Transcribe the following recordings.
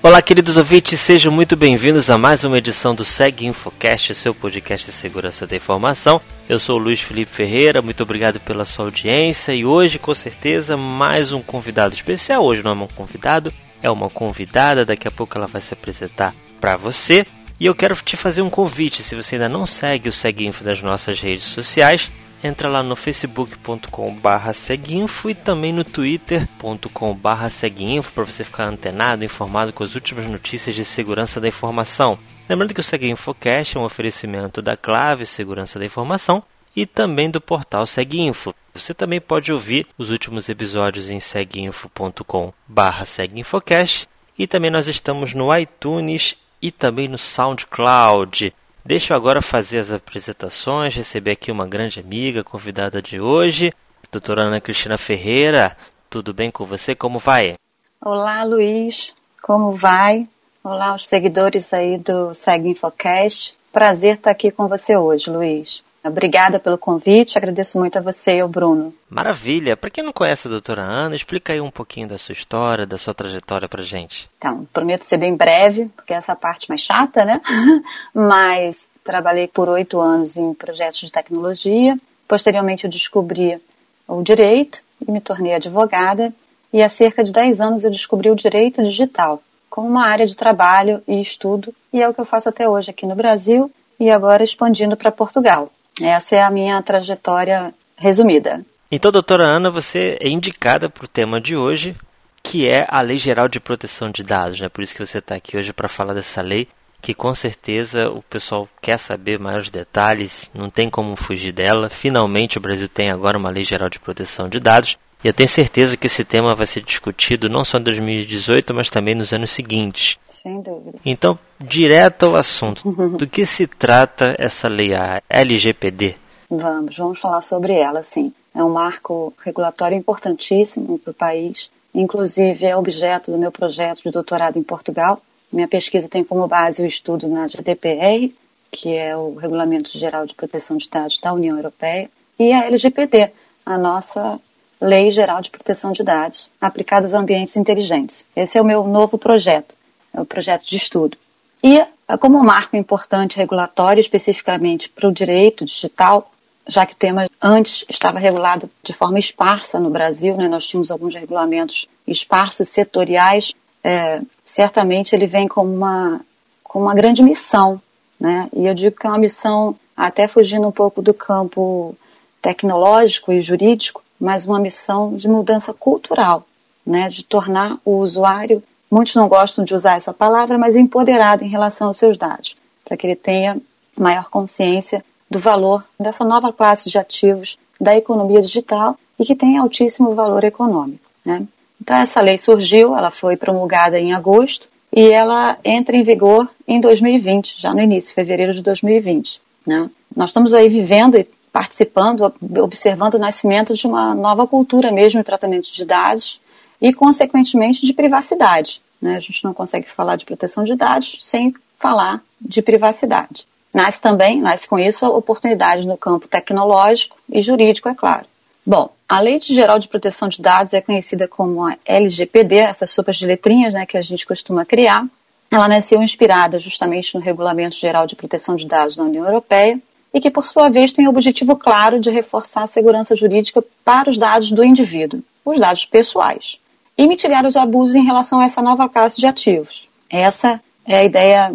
Olá, queridos ouvintes, sejam muito bem-vindos a mais uma edição do Seg Infocast, seu podcast de segurança da informação. Eu sou o Luiz Felipe Ferreira, muito obrigado pela sua audiência e hoje, com certeza, mais um convidado especial. Hoje não é um convidado, é uma convidada, daqui a pouco ela vai se apresentar para você. E eu quero te fazer um convite, se você ainda não segue o Seg Info das nossas redes sociais, entra lá no facebook.com.br seguinfo e também no twitter.com.br seguinfo para você ficar antenado, informado com as últimas notícias de segurança da informação. Lembrando que o Seguinfocast é um oferecimento da Clave Segurança da Informação e também do portal Seguinfo. Você também pode ouvir os últimos episódios em seguinfo.com.br seguinfocast e também nós estamos no iTunes e também no SoundCloud. Deixa eu agora fazer as apresentações, receber aqui uma grande amiga, convidada de hoje, doutora Ana Cristina Ferreira. Tudo bem com você? Como vai? Olá, Luiz. Como vai? Olá, os seguidores aí do Segue Infocast. Prazer estar aqui com você hoje, Luiz. Obrigada pelo convite, agradeço muito a você e ao Bruno. Maravilha! Para quem não conhece a doutora Ana, explica aí um pouquinho da sua história, da sua trajetória para gente. Então, prometo ser bem breve, porque essa é parte mais chata, né? Mas trabalhei por oito anos em projetos de tecnologia. Posteriormente, eu descobri o direito e me tornei advogada. E há cerca de dez anos eu descobri o direito digital como uma área de trabalho e estudo, e é o que eu faço até hoje aqui no Brasil e agora expandindo para Portugal. Essa é a minha trajetória resumida. Então, doutora Ana, você é indicada para o tema de hoje, que é a Lei Geral de Proteção de Dados. Né? Por isso que você está aqui hoje para falar dessa lei, que com certeza o pessoal quer saber maiores detalhes, não tem como fugir dela. Finalmente o Brasil tem agora uma Lei Geral de Proteção de Dados. E eu tenho certeza que esse tema vai ser discutido não só em 2018, mas também nos anos seguintes. Sem dúvida. Então, direto ao assunto. Do que se trata essa lei, a LGPD? Vamos, vamos falar sobre ela, sim. É um marco regulatório importantíssimo para o país. Inclusive, é objeto do meu projeto de doutorado em Portugal. Minha pesquisa tem como base o estudo na GDPR, que é o Regulamento Geral de Proteção de Dados da União Europeia, e a LGPD, a nossa Lei Geral de Proteção de Dados aplicados a ambientes inteligentes. Esse é o meu novo projeto, é o projeto de estudo. E, como marco importante regulatório, especificamente para o direito digital, já que o tema antes estava regulado de forma esparsa no Brasil, né, nós tínhamos alguns regulamentos esparsos, setoriais, é, certamente ele vem com uma, com uma grande missão. Né? E eu digo que é uma missão, até fugindo um pouco do campo tecnológico e jurídico, mas uma missão de mudança cultural, né, de tornar o usuário, muitos não gostam de usar essa palavra, mas empoderado em relação aos seus dados, para que ele tenha maior consciência do valor dessa nova classe de ativos da economia digital e que tem altíssimo valor econômico. Né? Então essa lei surgiu, ela foi promulgada em agosto e ela entra em vigor em 2020, já no início, fevereiro de 2020. Né? Nós estamos aí vivendo e participando, observando o nascimento de uma nova cultura mesmo tratamento de dados e, consequentemente, de privacidade. Né? A gente não consegue falar de proteção de dados sem falar de privacidade. Nasce também, nasce com isso, a oportunidade no campo tecnológico e jurídico, é claro. Bom, a Lei Geral de Proteção de Dados é conhecida como a LGPD, essas sopas de letrinhas né, que a gente costuma criar. Ela nasceu inspirada justamente no Regulamento Geral de Proteção de Dados da União Europeia e que, por sua vez, tem o objetivo claro de reforçar a segurança jurídica para os dados do indivíduo, os dados pessoais, e mitigar os abusos em relação a essa nova classe de ativos. Essa é a ideia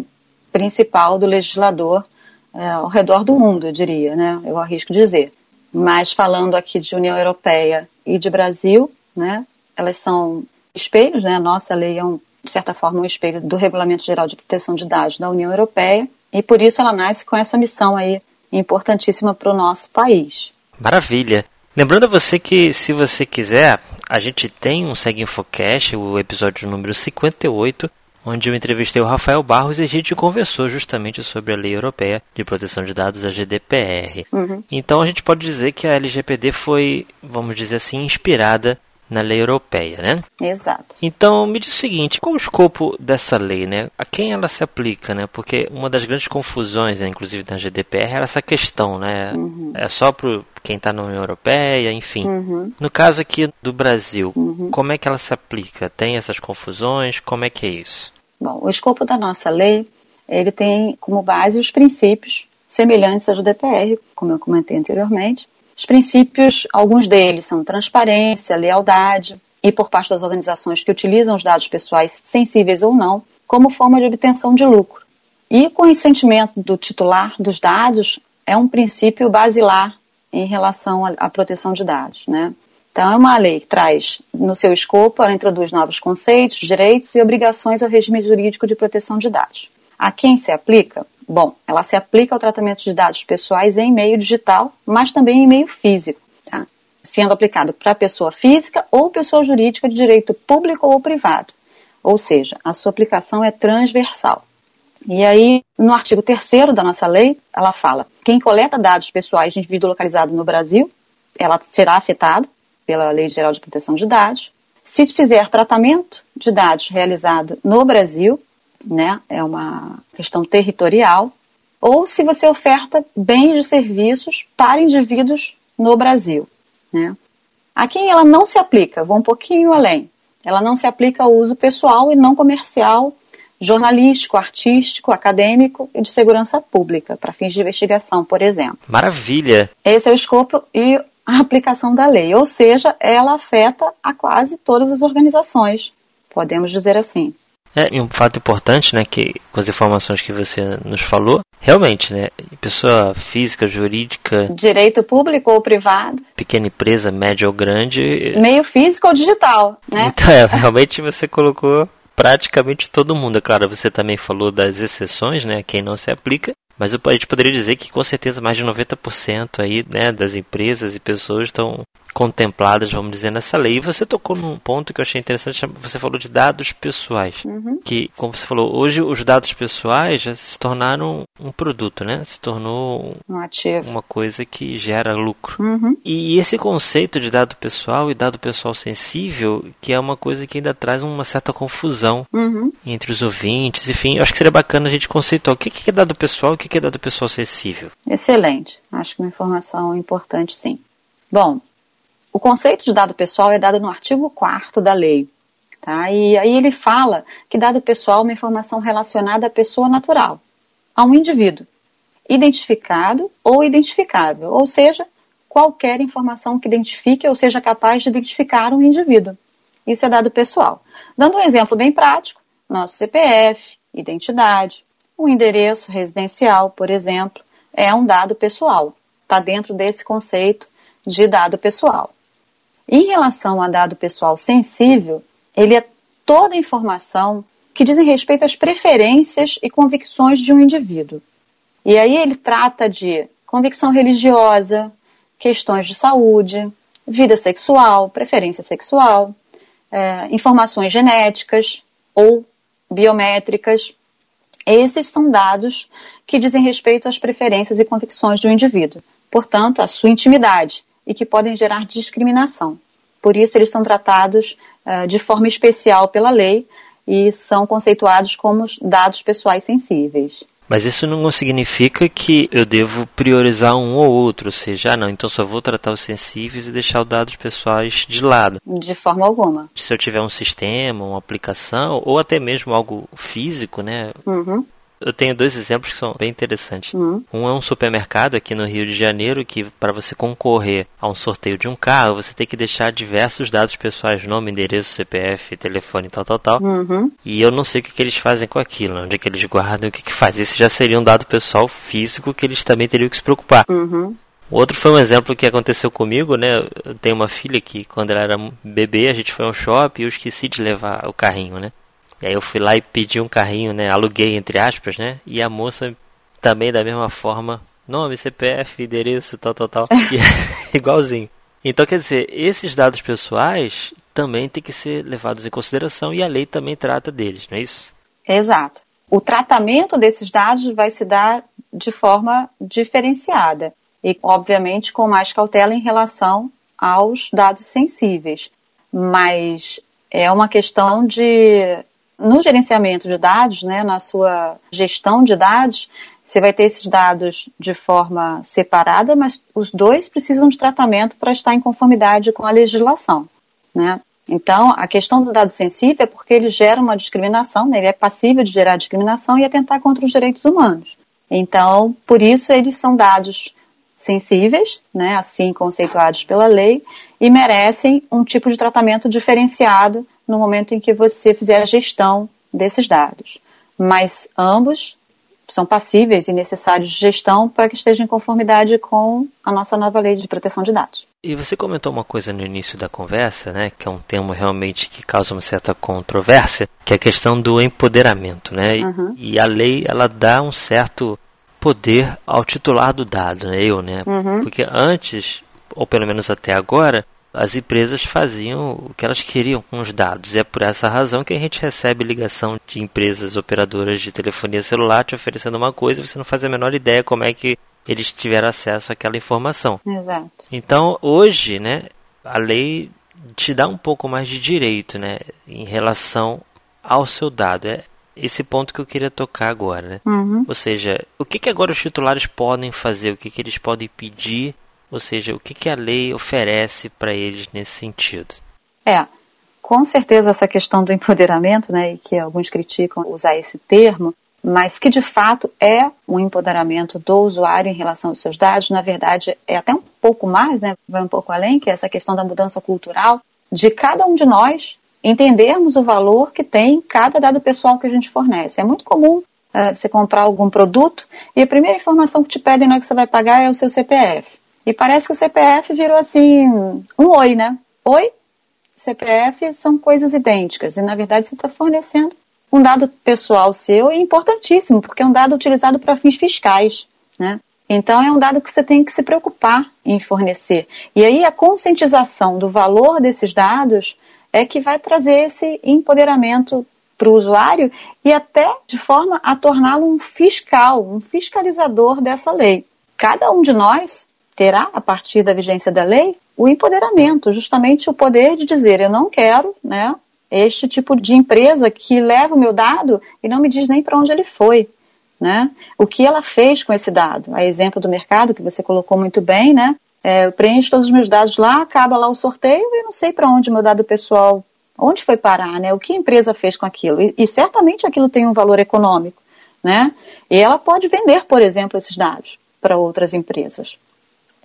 principal do legislador é, ao redor do mundo, eu diria, né? eu arrisco dizer. Mas falando aqui de União Europeia e de Brasil, né? elas são espelhos, né? a nossa lei é, um, de certa forma, um espelho do Regulamento Geral de Proteção de Dados da União Europeia, e por isso ela nasce com essa missão aí importantíssima para o nosso país. Maravilha. Lembrando a você que, se você quiser, a gente tem um Segue Infocast, o episódio número 58, onde eu entrevistei o Rafael Barros e a gente conversou justamente sobre a Lei Europeia de Proteção de Dados, a GDPR. Uhum. Então a gente pode dizer que a LGPD foi, vamos dizer assim, inspirada na lei europeia, né? Exato. Então, me diz o seguinte, qual o escopo dessa lei, né? A quem ela se aplica, né? Porque uma das grandes confusões, né, inclusive na GDPR, era essa questão, né? Uhum. É só para quem está na União Europeia, enfim. Uhum. No caso aqui do Brasil, uhum. como é que ela se aplica? Tem essas confusões? Como é que é isso? Bom, o escopo da nossa lei, ele tem como base os princípios semelhantes aos do DPR, como eu comentei anteriormente. Os princípios, alguns deles são transparência, lealdade, e por parte das organizações que utilizam os dados pessoais, sensíveis ou não, como forma de obtenção de lucro. E o consentimento do titular dos dados é um princípio basilar em relação à proteção de dados, né? Então, é uma lei que traz no seu escopo, ela introduz novos conceitos, direitos e obrigações ao regime jurídico de proteção de dados. A quem se aplica? Bom, ela se aplica ao tratamento de dados pessoais em meio digital, mas também em meio físico, tá? sendo aplicado para pessoa física ou pessoa jurídica de direito público ou privado. Ou seja, a sua aplicação é transversal. E aí, no artigo 3 da nossa lei, ela fala: quem coleta dados pessoais de indivíduo localizado no Brasil, ela será afetado pela Lei Geral de Proteção de Dados. Se fizer tratamento de dados realizado no Brasil, né, é uma questão territorial, ou se você oferta bens e serviços para indivíduos no Brasil. Né. A quem ela não se aplica, vou um pouquinho além, ela não se aplica ao uso pessoal e não comercial, jornalístico, artístico, acadêmico e de segurança pública, para fins de investigação, por exemplo. Maravilha! Esse é o escopo e a aplicação da lei, ou seja, ela afeta a quase todas as organizações, podemos dizer assim. É, e um fato importante, né, que com as informações que você nos falou, realmente, né, pessoa física, jurídica, direito público ou privado, pequena empresa, média ou grande, meio físico ou digital, né? Então, é, realmente você colocou praticamente todo mundo. É claro, você também falou das exceções, né, quem não se aplica, mas a gente poderia dizer que com certeza mais de 90% aí, né, das empresas e pessoas estão contempladas, vamos dizer, nessa lei. E você tocou num ponto que eu achei interessante, você falou de dados pessoais. Uhum. Que, como você falou, hoje os dados pessoais já se tornaram um produto, né? Se tornou um ativo. uma coisa que gera lucro. Uhum. E esse conceito de dado pessoal e dado pessoal sensível, que é uma coisa que ainda traz uma certa confusão uhum. entre os ouvintes, enfim, eu acho que seria bacana a gente conceituar o que é dado pessoal e o que é dado pessoal sensível. Excelente. Acho que uma informação importante, sim. Bom, o conceito de dado pessoal é dado no artigo 4 da lei. Tá? E aí ele fala que dado pessoal é uma informação relacionada à pessoa natural, a um indivíduo, identificado ou identificável, ou seja, qualquer informação que identifique ou seja capaz de identificar um indivíduo. Isso é dado pessoal. Dando um exemplo bem prático, nosso CPF, identidade, o endereço residencial, por exemplo, é um dado pessoal. Está dentro desse conceito de dado pessoal. Em relação a dado pessoal sensível, ele é toda informação que dizem respeito às preferências e convicções de um indivíduo. E aí ele trata de convicção religiosa, questões de saúde, vida sexual, preferência sexual, é, informações genéticas ou biométricas. Esses são dados que dizem respeito às preferências e convicções um indivíduo, portanto, à sua intimidade, e que podem gerar discriminação. Por isso, eles são tratados uh, de forma especial pela lei e são conceituados como dados pessoais sensíveis. Mas isso não significa que eu devo priorizar um ou outro, ou seja, ah, não, então só vou tratar os sensíveis e deixar os dados pessoais de lado. De forma alguma. Se eu tiver um sistema, uma aplicação, ou até mesmo algo físico, né? Uhum eu tenho dois exemplos que são bem interessantes. Uhum. Um é um supermercado aqui no Rio de Janeiro que para você concorrer a um sorteio de um carro, você tem que deixar diversos dados pessoais, nome, endereço, CPF, telefone, tal, tal, tal. Uhum. E eu não sei o que, que eles fazem com aquilo, onde é que eles guardam, o que que faz. Esse já seria um dado pessoal físico que eles também teriam que se preocupar. Uhum. Outro foi um exemplo que aconteceu comigo, né? Eu tenho uma filha que, quando ela era bebê, a gente foi ao shopping e eu esqueci de levar o carrinho, né? E aí eu fui lá e pedi um carrinho, né? Aluguei, entre aspas, né? E a moça também da mesma forma, nome, CPF, endereço, tal, tal, tal. É igualzinho. Então, quer dizer, esses dados pessoais também têm que ser levados em consideração e a lei também trata deles, não é isso? Exato. O tratamento desses dados vai se dar de forma diferenciada e, obviamente, com mais cautela em relação aos dados sensíveis. Mas é uma questão de no gerenciamento de dados, né, na sua gestão de dados, você vai ter esses dados de forma separada, mas os dois precisam de tratamento para estar em conformidade com a legislação. Né? Então, a questão do dado sensível é porque ele gera uma discriminação, né? ele é passível de gerar discriminação e atentar contra os direitos humanos. Então, por isso eles são dados sensíveis, né, assim conceituados pela lei, e merecem um tipo de tratamento diferenciado no momento em que você fizer a gestão desses dados. Mas ambos são passíveis e necessários de gestão para que estejam em conformidade com a nossa nova lei de proteção de dados. E você comentou uma coisa no início da conversa, né, que é um tema realmente que causa uma certa controvérsia, que é a questão do empoderamento, né? Uhum. E a lei ela dá um certo poder ao titular do dado, né? Eu, né? Uhum. Porque antes, ou pelo menos até agora, as empresas faziam o que elas queriam com os dados. E é por essa razão que a gente recebe ligação de empresas operadoras de telefonia celular te oferecendo uma coisa e você não faz a menor ideia como é que eles tiveram acesso àquela informação. Exato. Então, hoje, né, a lei te dá um pouco mais de direito, né, em relação ao seu dado. É, esse ponto que eu queria tocar agora, né? Uhum. Ou seja, o que, que agora os titulares podem fazer, o que, que eles podem pedir, ou seja, o que, que a lei oferece para eles nesse sentido? É, com certeza essa questão do empoderamento, né, e que alguns criticam usar esse termo, mas que de fato é um empoderamento do usuário em relação aos seus dados, na verdade é até um pouco mais, né, vai um pouco além, que é essa questão da mudança cultural de cada um de nós entendermos o valor que tem cada dado pessoal que a gente fornece. É muito comum uh, você comprar algum produto e a primeira informação que te pedem na hora que você vai pagar é o seu CPF. E parece que o CPF virou assim, um oi, né? Oi, CPF são coisas idênticas. E na verdade você está fornecendo um dado pessoal seu e importantíssimo, porque é um dado utilizado para fins fiscais, né? Então é um dado que você tem que se preocupar em fornecer. E aí a conscientização do valor desses dados é que vai trazer esse empoderamento para o usuário e até de forma a torná-lo um fiscal, um fiscalizador dessa lei. Cada um de nós terá, a partir da vigência da lei, o empoderamento, justamente o poder de dizer eu não quero, né, este tipo de empresa que leva o meu dado e não me diz nem para onde ele foi. Né? O que ela fez com esse dado? A exemplo do mercado, que você colocou muito bem, né? É, eu preencho todos os meus dados lá, acaba lá o sorteio e não sei para onde meu dado pessoal, onde foi parar, né? O que a empresa fez com aquilo? E, e, certamente aquilo tem um valor econômico, né? E ela pode vender, por exemplo, esses dados para outras empresas,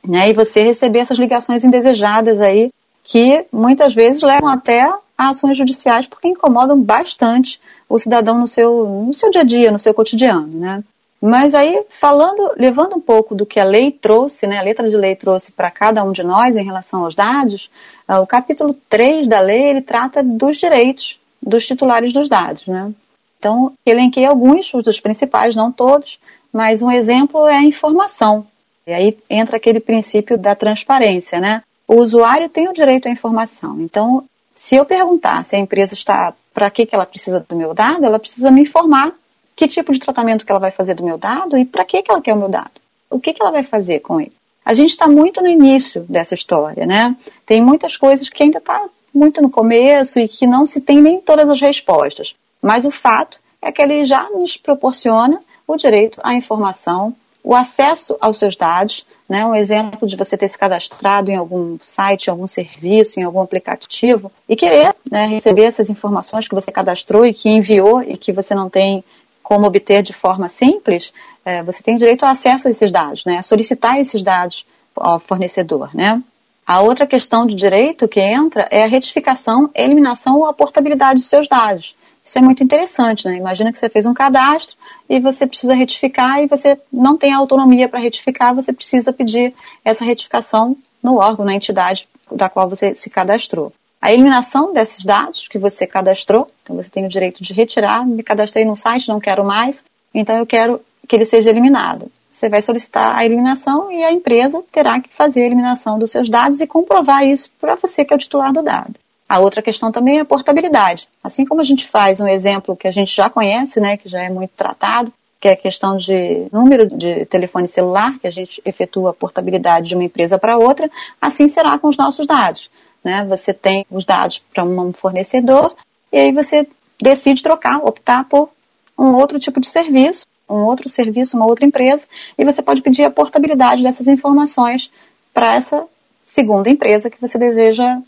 né? E você receber essas ligações indesejadas aí que muitas vezes levam até a ações judiciais porque incomodam bastante o cidadão no seu, no seu dia a dia, no seu cotidiano, né? Mas aí, falando, levando um pouco do que a lei trouxe, né, a letra de lei trouxe para cada um de nós em relação aos dados, uh, o capítulo 3 da lei, ele trata dos direitos dos titulares dos dados, né? Então, elenquei alguns, os dos principais, não todos, mas um exemplo é a informação. E aí entra aquele princípio da transparência, né? O usuário tem o direito à informação. Então, se eu perguntar se a empresa está, para que, que ela precisa do meu dado, ela precisa me informar que tipo de tratamento que ela vai fazer do meu dado e para que, que ela quer o meu dado. O que, que ela vai fazer com ele? A gente está muito no início dessa história, né? Tem muitas coisas que ainda está muito no começo e que não se tem nem todas as respostas. Mas o fato é que ele já nos proporciona o direito à informação, o acesso aos seus dados, né? Um exemplo de você ter se cadastrado em algum site, em algum serviço, em algum aplicativo e querer né, receber essas informações que você cadastrou e que enviou e que você não tem como obter de forma simples, é, você tem direito ao acesso a esses dados, né, a solicitar esses dados ao fornecedor, né. A outra questão de direito que entra é a retificação, eliminação ou a portabilidade dos seus dados. Isso é muito interessante, né? Imagina que você fez um cadastro e você precisa retificar e você não tem autonomia para retificar, você precisa pedir essa retificação no órgão, na entidade da qual você se cadastrou a eliminação desses dados que você cadastrou. Então você tem o direito de retirar, me cadastrei no site, não quero mais, então eu quero que ele seja eliminado. Você vai solicitar a eliminação e a empresa terá que fazer a eliminação dos seus dados e comprovar isso para você que é o titular do dado. A outra questão também é a portabilidade. Assim como a gente faz um exemplo que a gente já conhece, né, que já é muito tratado, que é a questão de número de telefone celular, que a gente efetua a portabilidade de uma empresa para outra, assim será com os nossos dados. Né? Você tem os dados para um fornecedor e aí você decide trocar, optar por um outro tipo de serviço, um outro serviço, uma outra empresa, e você pode pedir a portabilidade dessas informações para essa segunda empresa que você deseja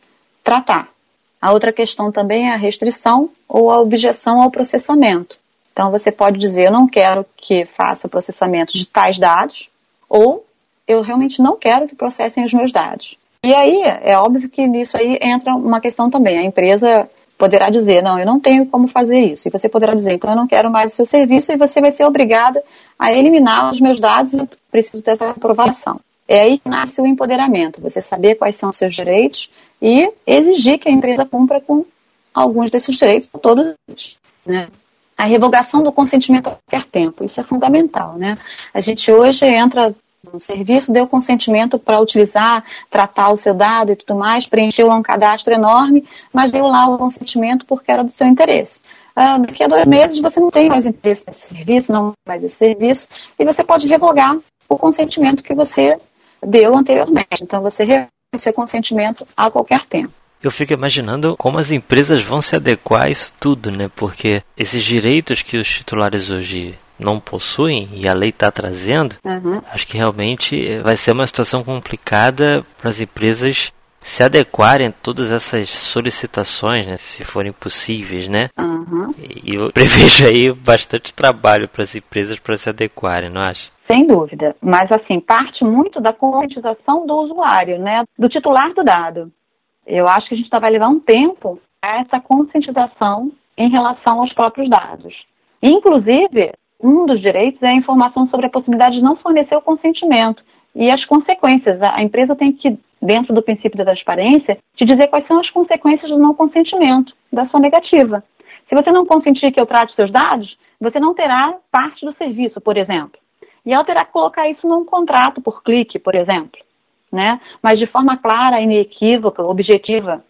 tratar. A outra questão também é a restrição ou a objeção ao processamento. Então você pode dizer, eu não quero que faça processamento de tais dados, ou eu realmente não quero que processem os meus dados. E aí, é óbvio que nisso aí entra uma questão também. A empresa poderá dizer, não, eu não tenho como fazer isso. E você poderá dizer, então eu não quero mais o seu serviço e você vai ser obrigada a eliminar os meus dados eu preciso dessa aprovação. É aí que nasce o empoderamento, você saber quais são os seus direitos e exigir que a empresa cumpra com alguns desses direitos, todos eles. Né? A revogação do consentimento a qualquer tempo, isso é fundamental. Né? A gente hoje entra no serviço, deu consentimento para utilizar, tratar o seu dado e tudo mais, preencheu um cadastro enorme, mas deu lá o consentimento porque era do seu interesse. Ah, daqui a dois meses você não tem mais interesse nesse serviço, não mais esse serviço, e você pode revogar o consentimento que você deu anteriormente. Então você o seu consentimento a qualquer tempo. Eu fico imaginando como as empresas vão se adequar a isso tudo, né? Porque esses direitos que os titulares hoje não possuem e a lei está trazendo, uhum. acho que realmente vai ser uma situação complicada para as empresas se adequarem a todas essas solicitações, né, se forem possíveis, né? Uhum. E eu prevejo aí bastante trabalho para as empresas para se adequarem, não acha? Sem dúvida, mas assim, parte muito da conscientização do usuário, né, do titular do dado. Eu acho que a gente vai levar um tempo a essa conscientização em relação aos próprios dados. Inclusive, um dos direitos é a informação sobre a possibilidade de não fornecer o consentimento e as consequências. A empresa tem que, dentro do princípio da transparência, te dizer quais são as consequências do não consentimento, da sua negativa. Se você não consentir que eu trate seus dados, você não terá parte do serviço, por exemplo. E ela terá que colocar isso num contrato por clique, por exemplo. Né? Mas de forma clara, inequívoca, objetiva,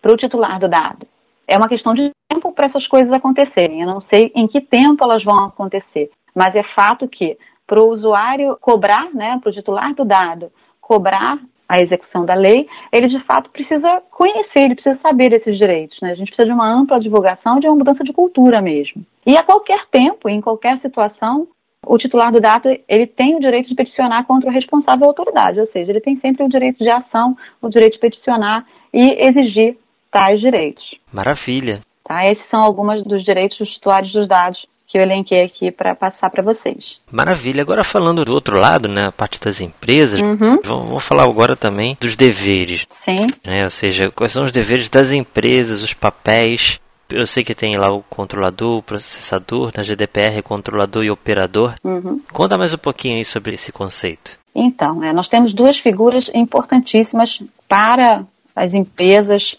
para o titular do dado. É uma questão de tempo para essas coisas acontecerem. Eu não sei em que tempo elas vão acontecer, mas é fato que para o usuário cobrar, né, para o titular do dado, cobrar a execução da lei, ele de fato precisa conhecer, ele precisa saber desses direitos. Né? A gente precisa de uma ampla divulgação, de uma mudança de cultura mesmo. E a qualquer tempo, em qualquer situação, o titular do dado ele tem o direito de peticionar contra o responsável autoridade, ou seja, ele tem sempre o direito de ação, o direito de peticionar e exigir tais direitos. Maravilha. Tá? Esses são alguns dos direitos dos titulares dos dados que eu elenquei aqui para passar para vocês. Maravilha. Agora falando do outro lado, né, a parte das empresas, uhum. vamos falar agora também dos deveres. Sim. Né, ou seja, quais são os deveres das empresas, os papéis. Eu sei que tem lá o controlador, o processador, na GDPR, controlador e operador. Uhum. Conta mais um pouquinho aí sobre esse conceito. Então, é, nós temos duas figuras importantíssimas para as empresas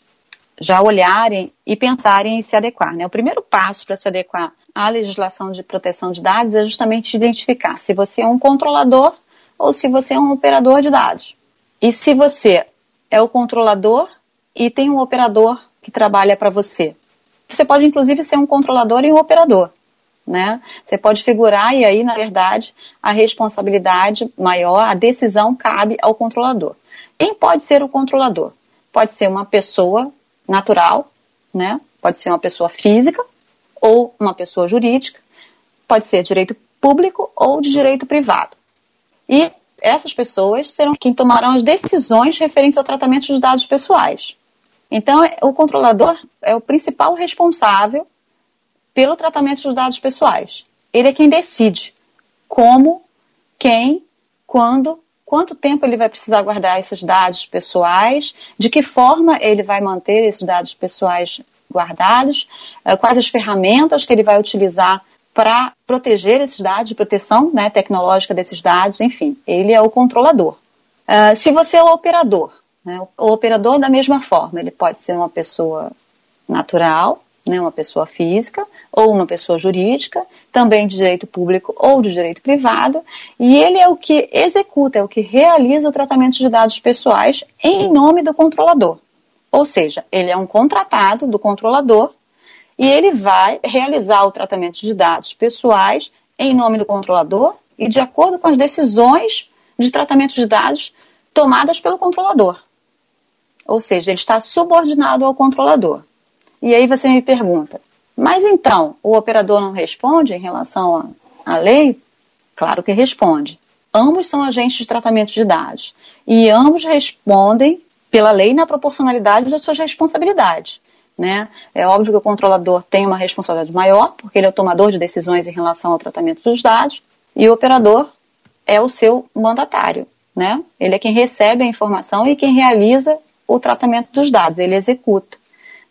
já olharem e pensarem em se adequar. Né? O primeiro passo para se adequar à legislação de proteção de dados é justamente identificar se você é um controlador ou se você é um operador de dados. E se você é o controlador e tem um operador que trabalha para você. Você pode, inclusive, ser um controlador e um operador. Né? Você pode figurar e aí, na verdade, a responsabilidade maior, a decisão cabe ao controlador. Quem pode ser o controlador? Pode ser uma pessoa natural, né? Pode ser uma pessoa física ou uma pessoa jurídica, pode ser direito público ou de direito privado. E essas pessoas serão quem tomarão as decisões referentes ao tratamento dos dados pessoais. Então, o controlador é o principal responsável pelo tratamento dos dados pessoais. Ele é quem decide como, quem, quando quanto tempo ele vai precisar guardar esses dados pessoais, de que forma ele vai manter esses dados pessoais guardados, eh, quais as ferramentas que ele vai utilizar para proteger esses dados, proteção né, tecnológica desses dados, enfim, ele é o controlador. Uh, se você é o operador, né, o operador da mesma forma, ele pode ser uma pessoa natural, né, uma pessoa física ou uma pessoa jurídica, também de direito público ou de direito privado, e ele é o que executa, é o que realiza o tratamento de dados pessoais em nome do controlador. Ou seja, ele é um contratado do controlador e ele vai realizar o tratamento de dados pessoais em nome do controlador e de acordo com as decisões de tratamento de dados tomadas pelo controlador. Ou seja, ele está subordinado ao controlador. E aí você me pergunta, mas então o operador não responde em relação à lei? Claro que responde. Ambos são agentes de tratamento de dados e ambos respondem pela lei na proporcionalidade das suas responsabilidades. Né? É óbvio que o controlador tem uma responsabilidade maior, porque ele é o tomador de decisões em relação ao tratamento dos dados, e o operador é o seu mandatário. Né? Ele é quem recebe a informação e quem realiza o tratamento dos dados, ele executa.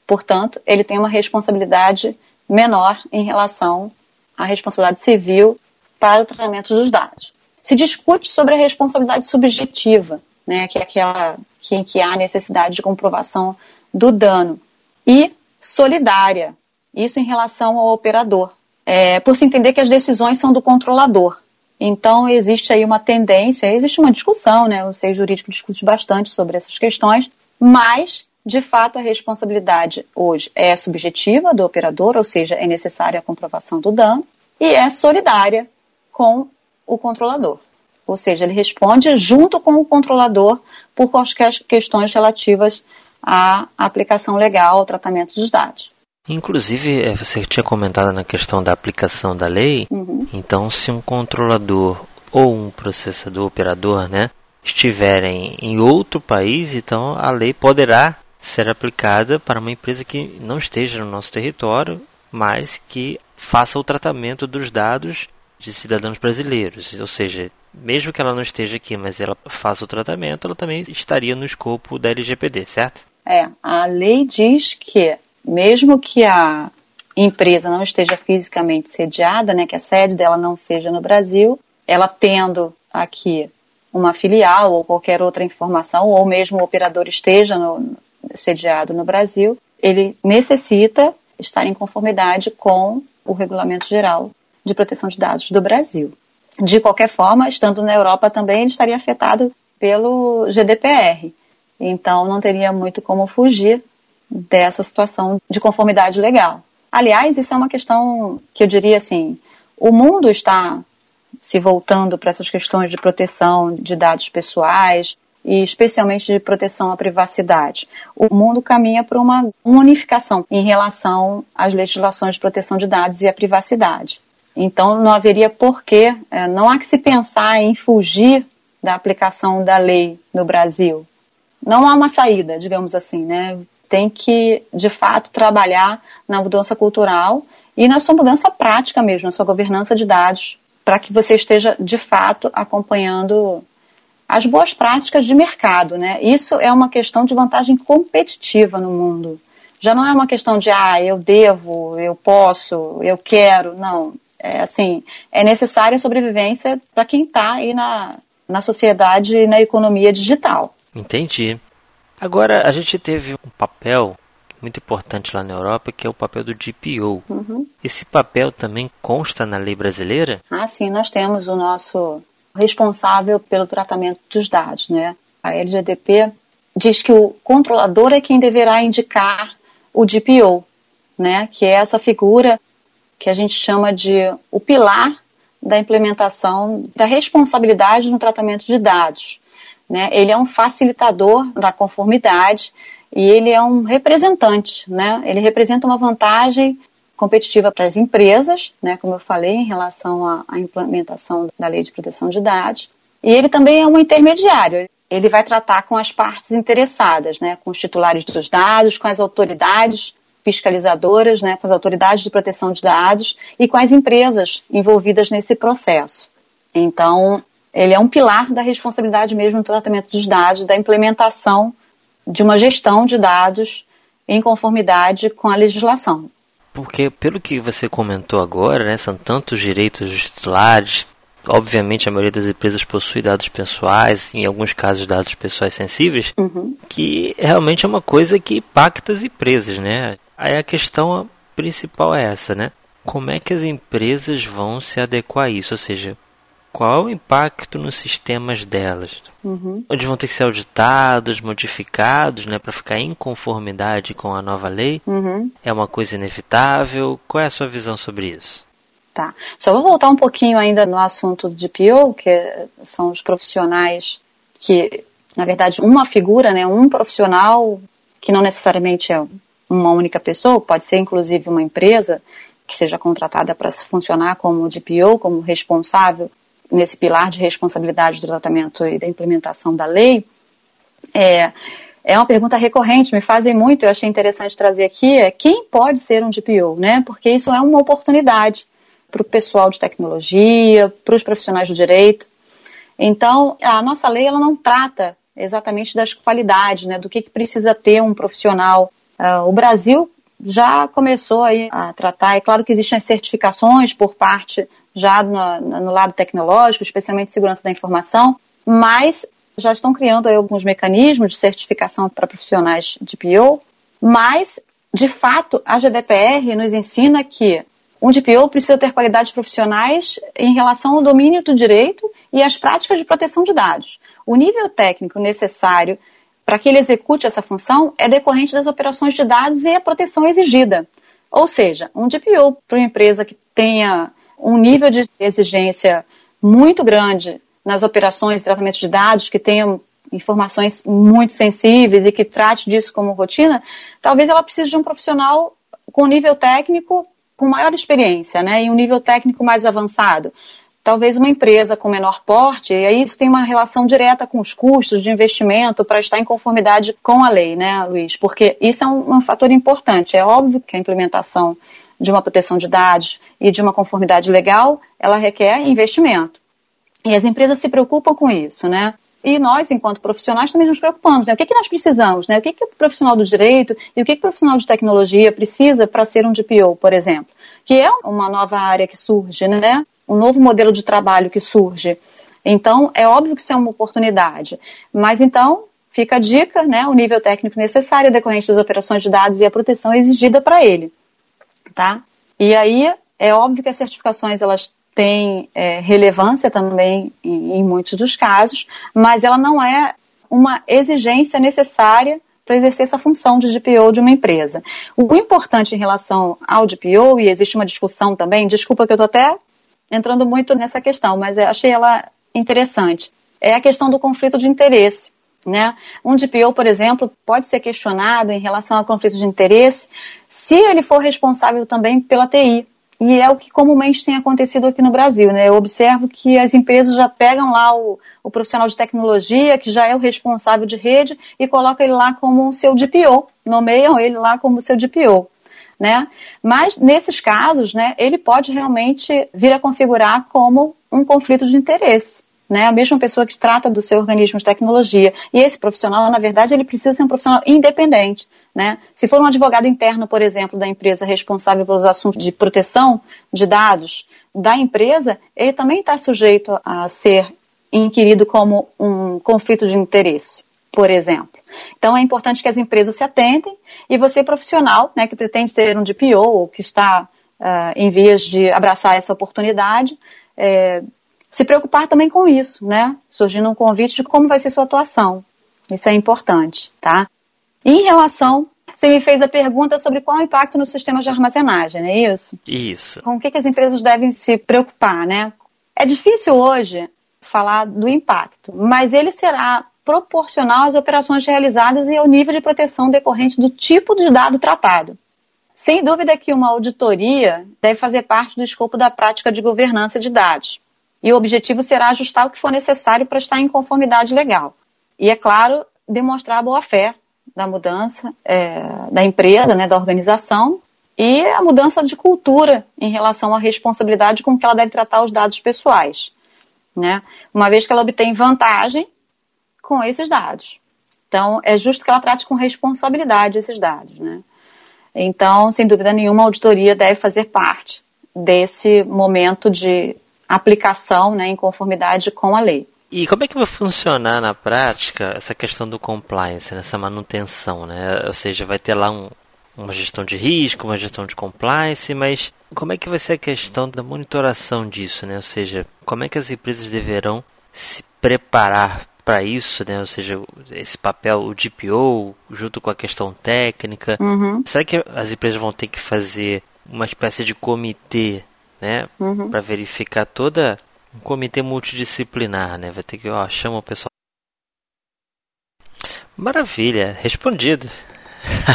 Portanto, ele tem uma responsabilidade menor em relação à responsabilidade civil para o tratamento dos dados. Se discute sobre a responsabilidade subjetiva, né, que é aquela em que há necessidade de comprovação do dano, e solidária, isso em relação ao operador, é, por se entender que as decisões são do controlador. Então, existe aí uma tendência, existe uma discussão, né? O seio jurídico discute bastante sobre essas questões, mas, de fato, a responsabilidade hoje é subjetiva do operador, ou seja, é necessária a comprovação do dano, e é solidária com o controlador. Ou seja, ele responde junto com o controlador por quaisquer questões relativas à aplicação legal ao tratamento dos dados. Inclusive, é, você tinha comentado na questão da aplicação da lei, uhum. então se um controlador ou um processador operador, né, estiverem em outro país, então a lei poderá ser aplicada para uma empresa que não esteja no nosso território, mas que faça o tratamento dos dados de cidadãos brasileiros. Ou seja, mesmo que ela não esteja aqui, mas ela faça o tratamento, ela também estaria no escopo da LGPD, certo? É, a lei diz que mesmo que a empresa não esteja fisicamente sediada, né, que a sede dela não seja no Brasil, ela tendo aqui uma filial ou qualquer outra informação, ou mesmo o operador esteja no, sediado no Brasil, ele necessita estar em conformidade com o Regulamento Geral de Proteção de Dados do Brasil. De qualquer forma, estando na Europa também, ele estaria afetado pelo GDPR. Então, não teria muito como fugir dessa situação de conformidade legal. Aliás, isso é uma questão que eu diria assim: o mundo está se voltando para essas questões de proteção de dados pessoais e especialmente de proteção à privacidade. O mundo caminha para uma unificação em relação às legislações de proteção de dados e à privacidade. Então, não haveria porquê, é, não há que se pensar em fugir da aplicação da lei no Brasil. Não há uma saída, digamos assim, né? Tem que, de fato, trabalhar na mudança cultural e na sua mudança prática mesmo, na sua governança de dados, para que você esteja, de fato, acompanhando as boas práticas de mercado, né? Isso é uma questão de vantagem competitiva no mundo. Já não é uma questão de, ah, eu devo, eu posso, eu quero. Não é, assim, é necessária sobrevivência para quem está aí na, na sociedade e na economia digital. Entendi. Agora, a gente teve um papel muito importante lá na Europa, que é o papel do GPO. Uhum. Esse papel também consta na lei brasileira? Ah, sim, nós temos o nosso responsável pelo tratamento dos dados, né? A LGDP diz que o controlador é quem deverá indicar o GPO, né? Que é essa figura que a gente chama de o pilar da implementação da responsabilidade no tratamento de dados. Né? Ele é um facilitador da conformidade e ele é um representante, né? Ele representa uma vantagem competitiva para as empresas, né? Como eu falei, em relação à, implementação da lei de proteção de dados. E ele também é um intermediário. Ele vai tratar com as partes interessadas, né? Com os titulares dos dados, com as autoridades fiscalizadoras, né, com as autoridades de proteção de dados e com as empresas envolvidas nesse processo. Então, ele é um pilar da responsabilidade mesmo no tratamento dos dados, da implementação de uma gestão de dados em conformidade com a legislação. Porque, pelo que você comentou agora, né, são tantos direitos dos titulares, obviamente a maioria das empresas possui dados pessoais, em alguns casos dados pessoais sensíveis, uhum. que realmente é uma coisa que impacta as empresas, né? Aí a questão principal é essa, né? Como é que as empresas vão se adequar a isso? Ou seja, qual o impacto nos sistemas delas? Uhum. Onde vão ter que ser auditados, modificados, né, para ficar em conformidade com a nova lei? Uhum. É uma coisa inevitável? Qual é a sua visão sobre isso? Tá. Só vou voltar um pouquinho ainda no assunto de PO, que são os profissionais que, na verdade, uma figura, né, um profissional que não necessariamente é uma única pessoa, pode ser inclusive uma empresa que seja contratada para funcionar como DPO, como responsável nesse pilar de responsabilidade do tratamento e da implementação da lei, é, é uma pergunta recorrente, me fazem muito, eu achei interessante trazer aqui, é quem pode ser um DPO, né? Porque isso é uma oportunidade para o pessoal de tecnologia, para os profissionais do direito. Então, a nossa lei ela não trata exatamente das qualidades, né, do que, que precisa ter um profissional. Uh, o Brasil já começou aí a tratar, é claro que existem as certificações por parte já no, lado tecnológico, especialmente segurança da informação, mas já estão criando alguns mecanismos de certificação para profissionais de PO, mas, de fato, a GDPR nos ensina que um DPO precisa ter qualidades profissionais em relação ao domínio do direito e às práticas de proteção de dados. O nível técnico necessário para que ele execute essa função é decorrente das operações de dados e a proteção exigida. Ou seja, um DPO para uma empresa que tenha um nível de exigência muito grande nas operações de tratamento de dados, que tenham informações muito sensíveis e que trate disso como rotina, talvez ela precise de um profissional com nível técnico com maior experiência, né, e um nível técnico mais avançado. Talvez uma empresa com menor porte, e aí isso tem uma relação direta com os custos de investimento para estar em conformidade com a lei, né, Luiz? Porque isso é um, um fator importante. É óbvio que a implementação de uma proteção de dados e de uma conformidade legal, ela requer investimento. E as empresas se preocupam com isso, né? E nós, enquanto profissionais, também nos preocupamos. Né? O que, é que nós precisamos? Né? O que, é que o profissional do direito e o que, é que o profissional de tecnologia precisa para ser um DPO, por exemplo? Que é uma nova área que surge, né? um novo modelo de trabalho que surge. Então, é óbvio que isso é uma oportunidade. Mas então, fica a dica, né? o nível técnico necessário decorrente das operações de dados e a proteção exigida para ele. Tá? E aí, é óbvio que as certificações elas tem é, relevância também em, em muitos dos casos, mas ela não é uma exigência necessária para exercer essa função de DPO de uma empresa. O importante em relação ao DPO, e existe uma discussão também, desculpa que eu estou até entrando muito nessa questão, mas achei ela interessante, é a questão do conflito de interesse. Né? Um DPO, por exemplo, pode ser questionado em relação ao conflito de interesse se ele for responsável também pela TI, e é o que comumente tem acontecido aqui no Brasil, né? Eu observo que as empresas já pegam lá o, o profissional de tecnologia, que já é o responsável de rede, e colocam ele lá como seu DPO, nomeiam ele lá como seu DPO. Né? Mas nesses casos, né, ele pode realmente vir a configurar como um conflito de interesse né? A mesma pessoa que trata do seu organismo de tecnologia. E esse profissional, na verdade, ele precisa ser um profissional independente, né? Se for um advogado interno, por exemplo, da empresa responsável pelos assuntos de proteção de dados da empresa, ele também está sujeito a ser inquirido como um conflito de interesse, por exemplo. Então é importante que as empresas se atentem e você profissional, né, que pretende ser um DPO ou que está uh, em vias de abraçar essa oportunidade, é, se preocupar também com isso, né? Surgindo um convite de como vai ser sua atuação. Isso é importante, tá? Em relação, você me fez a pergunta sobre qual é o impacto no sistema de armazenagem, não é isso? Isso. Com o que, que as empresas devem se preocupar, né? É difícil hoje falar do impacto, mas ele será proporcional às operações realizadas e ao nível de proteção decorrente do tipo de dado tratado. Sem dúvida que uma auditoria deve fazer parte do escopo da prática de governança de dados e o objetivo será ajustar o que for necessário para estar em conformidade legal. E, é claro, demonstrar a boa-fé da mudança é, da empresa, né, da organização, e a mudança de cultura em relação à responsabilidade com que ela deve tratar os dados pessoais. Né? Uma vez que ela obtém vantagem com esses dados. Então, é justo que ela trate com responsabilidade esses dados. Né? Então, sem dúvida nenhuma, a auditoria deve fazer parte desse momento de aplicação né, em conformidade com a lei. E como é que vai funcionar na prática essa questão do compliance, nessa manutenção, né? Ou seja, vai ter lá um, uma gestão de risco, uma gestão de compliance, mas como é que vai ser a questão da monitoração disso, né? Ou seja, como é que as empresas deverão se preparar para isso, né? Ou seja, esse papel, o DPO, junto com a questão técnica. Uhum. Será que as empresas vão ter que fazer uma espécie de comitê né? Uhum. Para verificar toda um comitê multidisciplinar, né? Vai ter que, ó, chama o pessoal. Maravilha, respondido.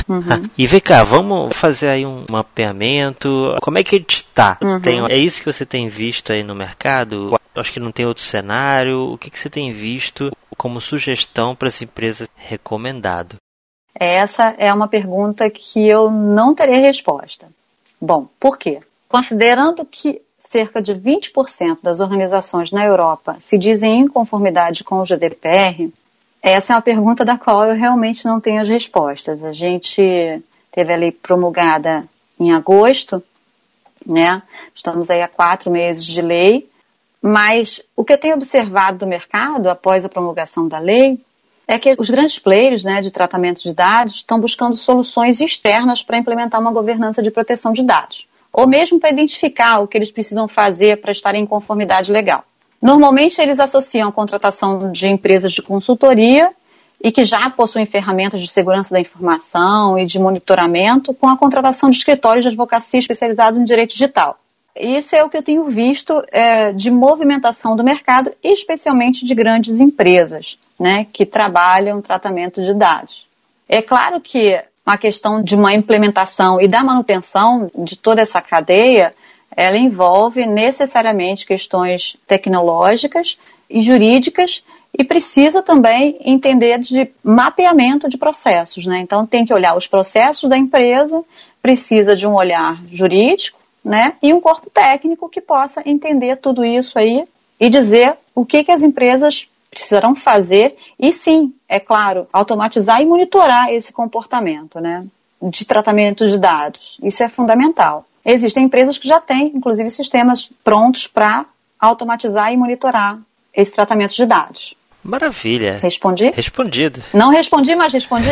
Uhum. e vem cá, vamos fazer aí um mapeamento. Como é que ele está? Uhum. Tem, é isso que você tem visto aí no mercado? Acho que não tem outro cenário. O que, que você tem visto? como sugestão para as empresas recomendado? Essa é uma pergunta que eu não terei resposta. Bom, por quê? Considerando que cerca de 20% das organizações na Europa se dizem em conformidade com o GDPR, essa é uma pergunta da qual eu realmente não tenho as respostas. A gente teve a lei promulgada em agosto, né? Estamos aí há quatro meses de lei, mas o que eu tenho observado do mercado após a promulgação da lei é que os grandes players né, de tratamento de dados estão buscando soluções externas para implementar uma governança de proteção de dados, ou mesmo para identificar o que eles precisam fazer para estar em conformidade legal. Normalmente eles associam a contratação de empresas de consultoria e que já possuem ferramentas de segurança da informação e de monitoramento com a contratação de escritórios de advocacia especializados em direito digital. Isso é o que eu tenho visto é, de movimentação do mercado, especialmente de grandes empresas, né, que trabalham tratamento de dados. É claro que a questão de uma implementação e da manutenção de toda essa cadeia, ela envolve necessariamente questões tecnológicas e jurídicas e precisa também entender de mapeamento de processos, né? Então tem que olhar os processos da empresa, precisa de um olhar jurídico, né? E um corpo técnico que possa entender tudo isso aí e dizer o que, que as empresas precisarão fazer e sim, é claro, automatizar e monitorar esse comportamento, né? De tratamento de dados. Isso é fundamental. Existem empresas que já têm, inclusive, sistemas prontos para automatizar e monitorar esse tratamento de dados. Maravilha. Respondi? Respondido. Não respondi, mas respondi.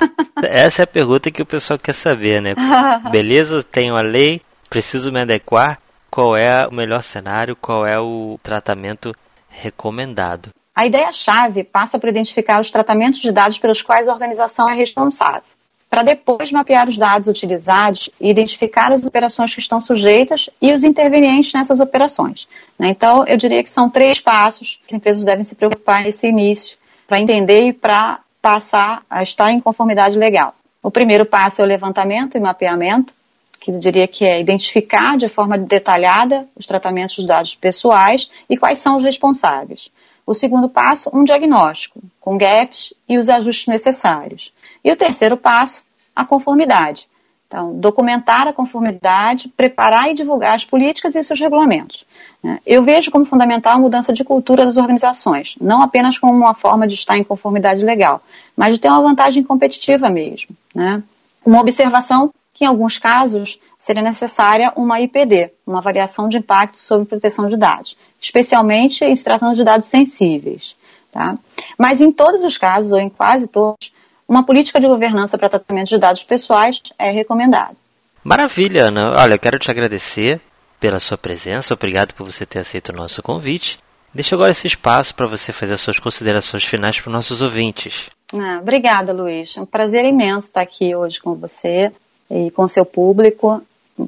Essa é a pergunta que o pessoal quer saber, né? Beleza, tenho a lei, preciso me adequar, qual é o melhor cenário, qual é o tratamento recomendado. A ideia-chave passa por identificar os tratamentos de dados pelos quais a organização é responsável, para depois mapear os dados utilizados e identificar as operações que estão sujeitas e os intervenientes nessas operações. Né? Então, eu diria que são três passos que as empresas devem se preocupar nesse início, para entender e para passar a estar em conformidade legal. O primeiro passo é o levantamento e mapeamento, que eu diria que é identificar de forma detalhada os tratamentos dos dados pessoais e quais são os responsáveis. O segundo passo, um diagnóstico, com gaps e os ajustes necessários. E o terceiro passo, a conformidade. Então, documentar a conformidade, preparar e divulgar as políticas e seus regulamentos. Né? Eu vejo como fundamental a mudança de cultura das organizações, não apenas como uma forma de estar em conformidade legal, mas de ter uma vantagem competitiva mesmo. Né? Uma observação que em alguns casos seria necessária uma IPD, uma avaliação de impacto sobre proteção de dados, especialmente em se tratando de dados sensíveis. Tá? Mas em todos os casos, ou em quase todos, uma política de governança para tratamento de dados pessoais é recomendada. Maravilha, Ana. Olha, eu quero te agradecer pela sua presença, obrigado por você ter aceito o nosso convite. Deixa agora esse espaço para você fazer as suas considerações finais para os nossos ouvintes. Ah, obrigada, Luiz. É um prazer imenso estar aqui hoje com você e com seu público.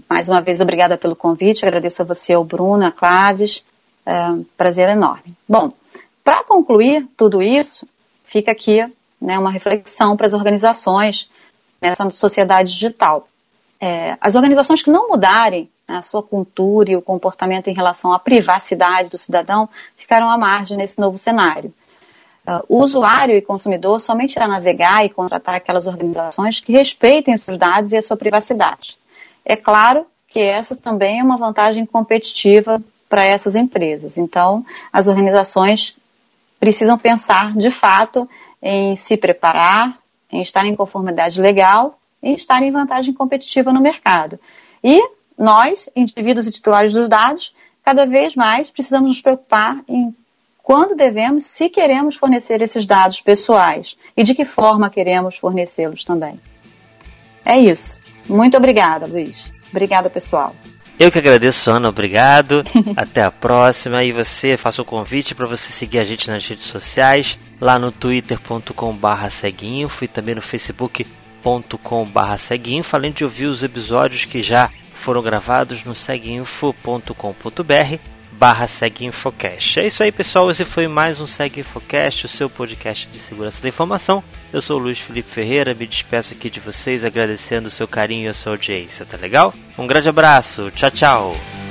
Mais uma vez, obrigada pelo convite. Agradeço a você, ao Bruno, a Claves. É um prazer enorme. Bom, para concluir tudo isso, fica aqui né, uma reflexão para as organizações nessa sociedade digital. É, as organizações que não mudarem a sua cultura e o comportamento em relação à privacidade do cidadão ficarão à margem nesse novo cenário. O usuário e consumidor somente irá navegar e contratar aquelas organizações que respeitem os seus dados e a sua privacidade. É claro que essa também é uma vantagem competitiva para essas empresas. Então, as organizações precisam pensar, de fato, em se preparar, em estar em conformidade legal e estar em vantagem competitiva no mercado. E nós, indivíduos e titulares dos dados, cada vez mais precisamos nos preocupar em quando devemos, se queremos fornecer esses dados pessoais e de que forma queremos fornecê-los também. É isso. Muito obrigada, Luiz. Obrigada, pessoal. Eu que agradeço, Ana, obrigado. Até a próxima. E você, faça o convite para você seguir a gente nas redes sociais, lá no twitter.com.br seguinfo e também no facebook.com.br seguinfo, além de ouvir os episódios que já foram gravados no seguinfo.com.br barra SegInfocast. É isso aí, pessoal. Esse foi mais um SegInfocast, o seu podcast de segurança da informação. Eu sou o Luiz Felipe Ferreira, me despeço aqui de vocês agradecendo o seu carinho e a sua audiência, tá legal? Um grande abraço, tchau, tchau!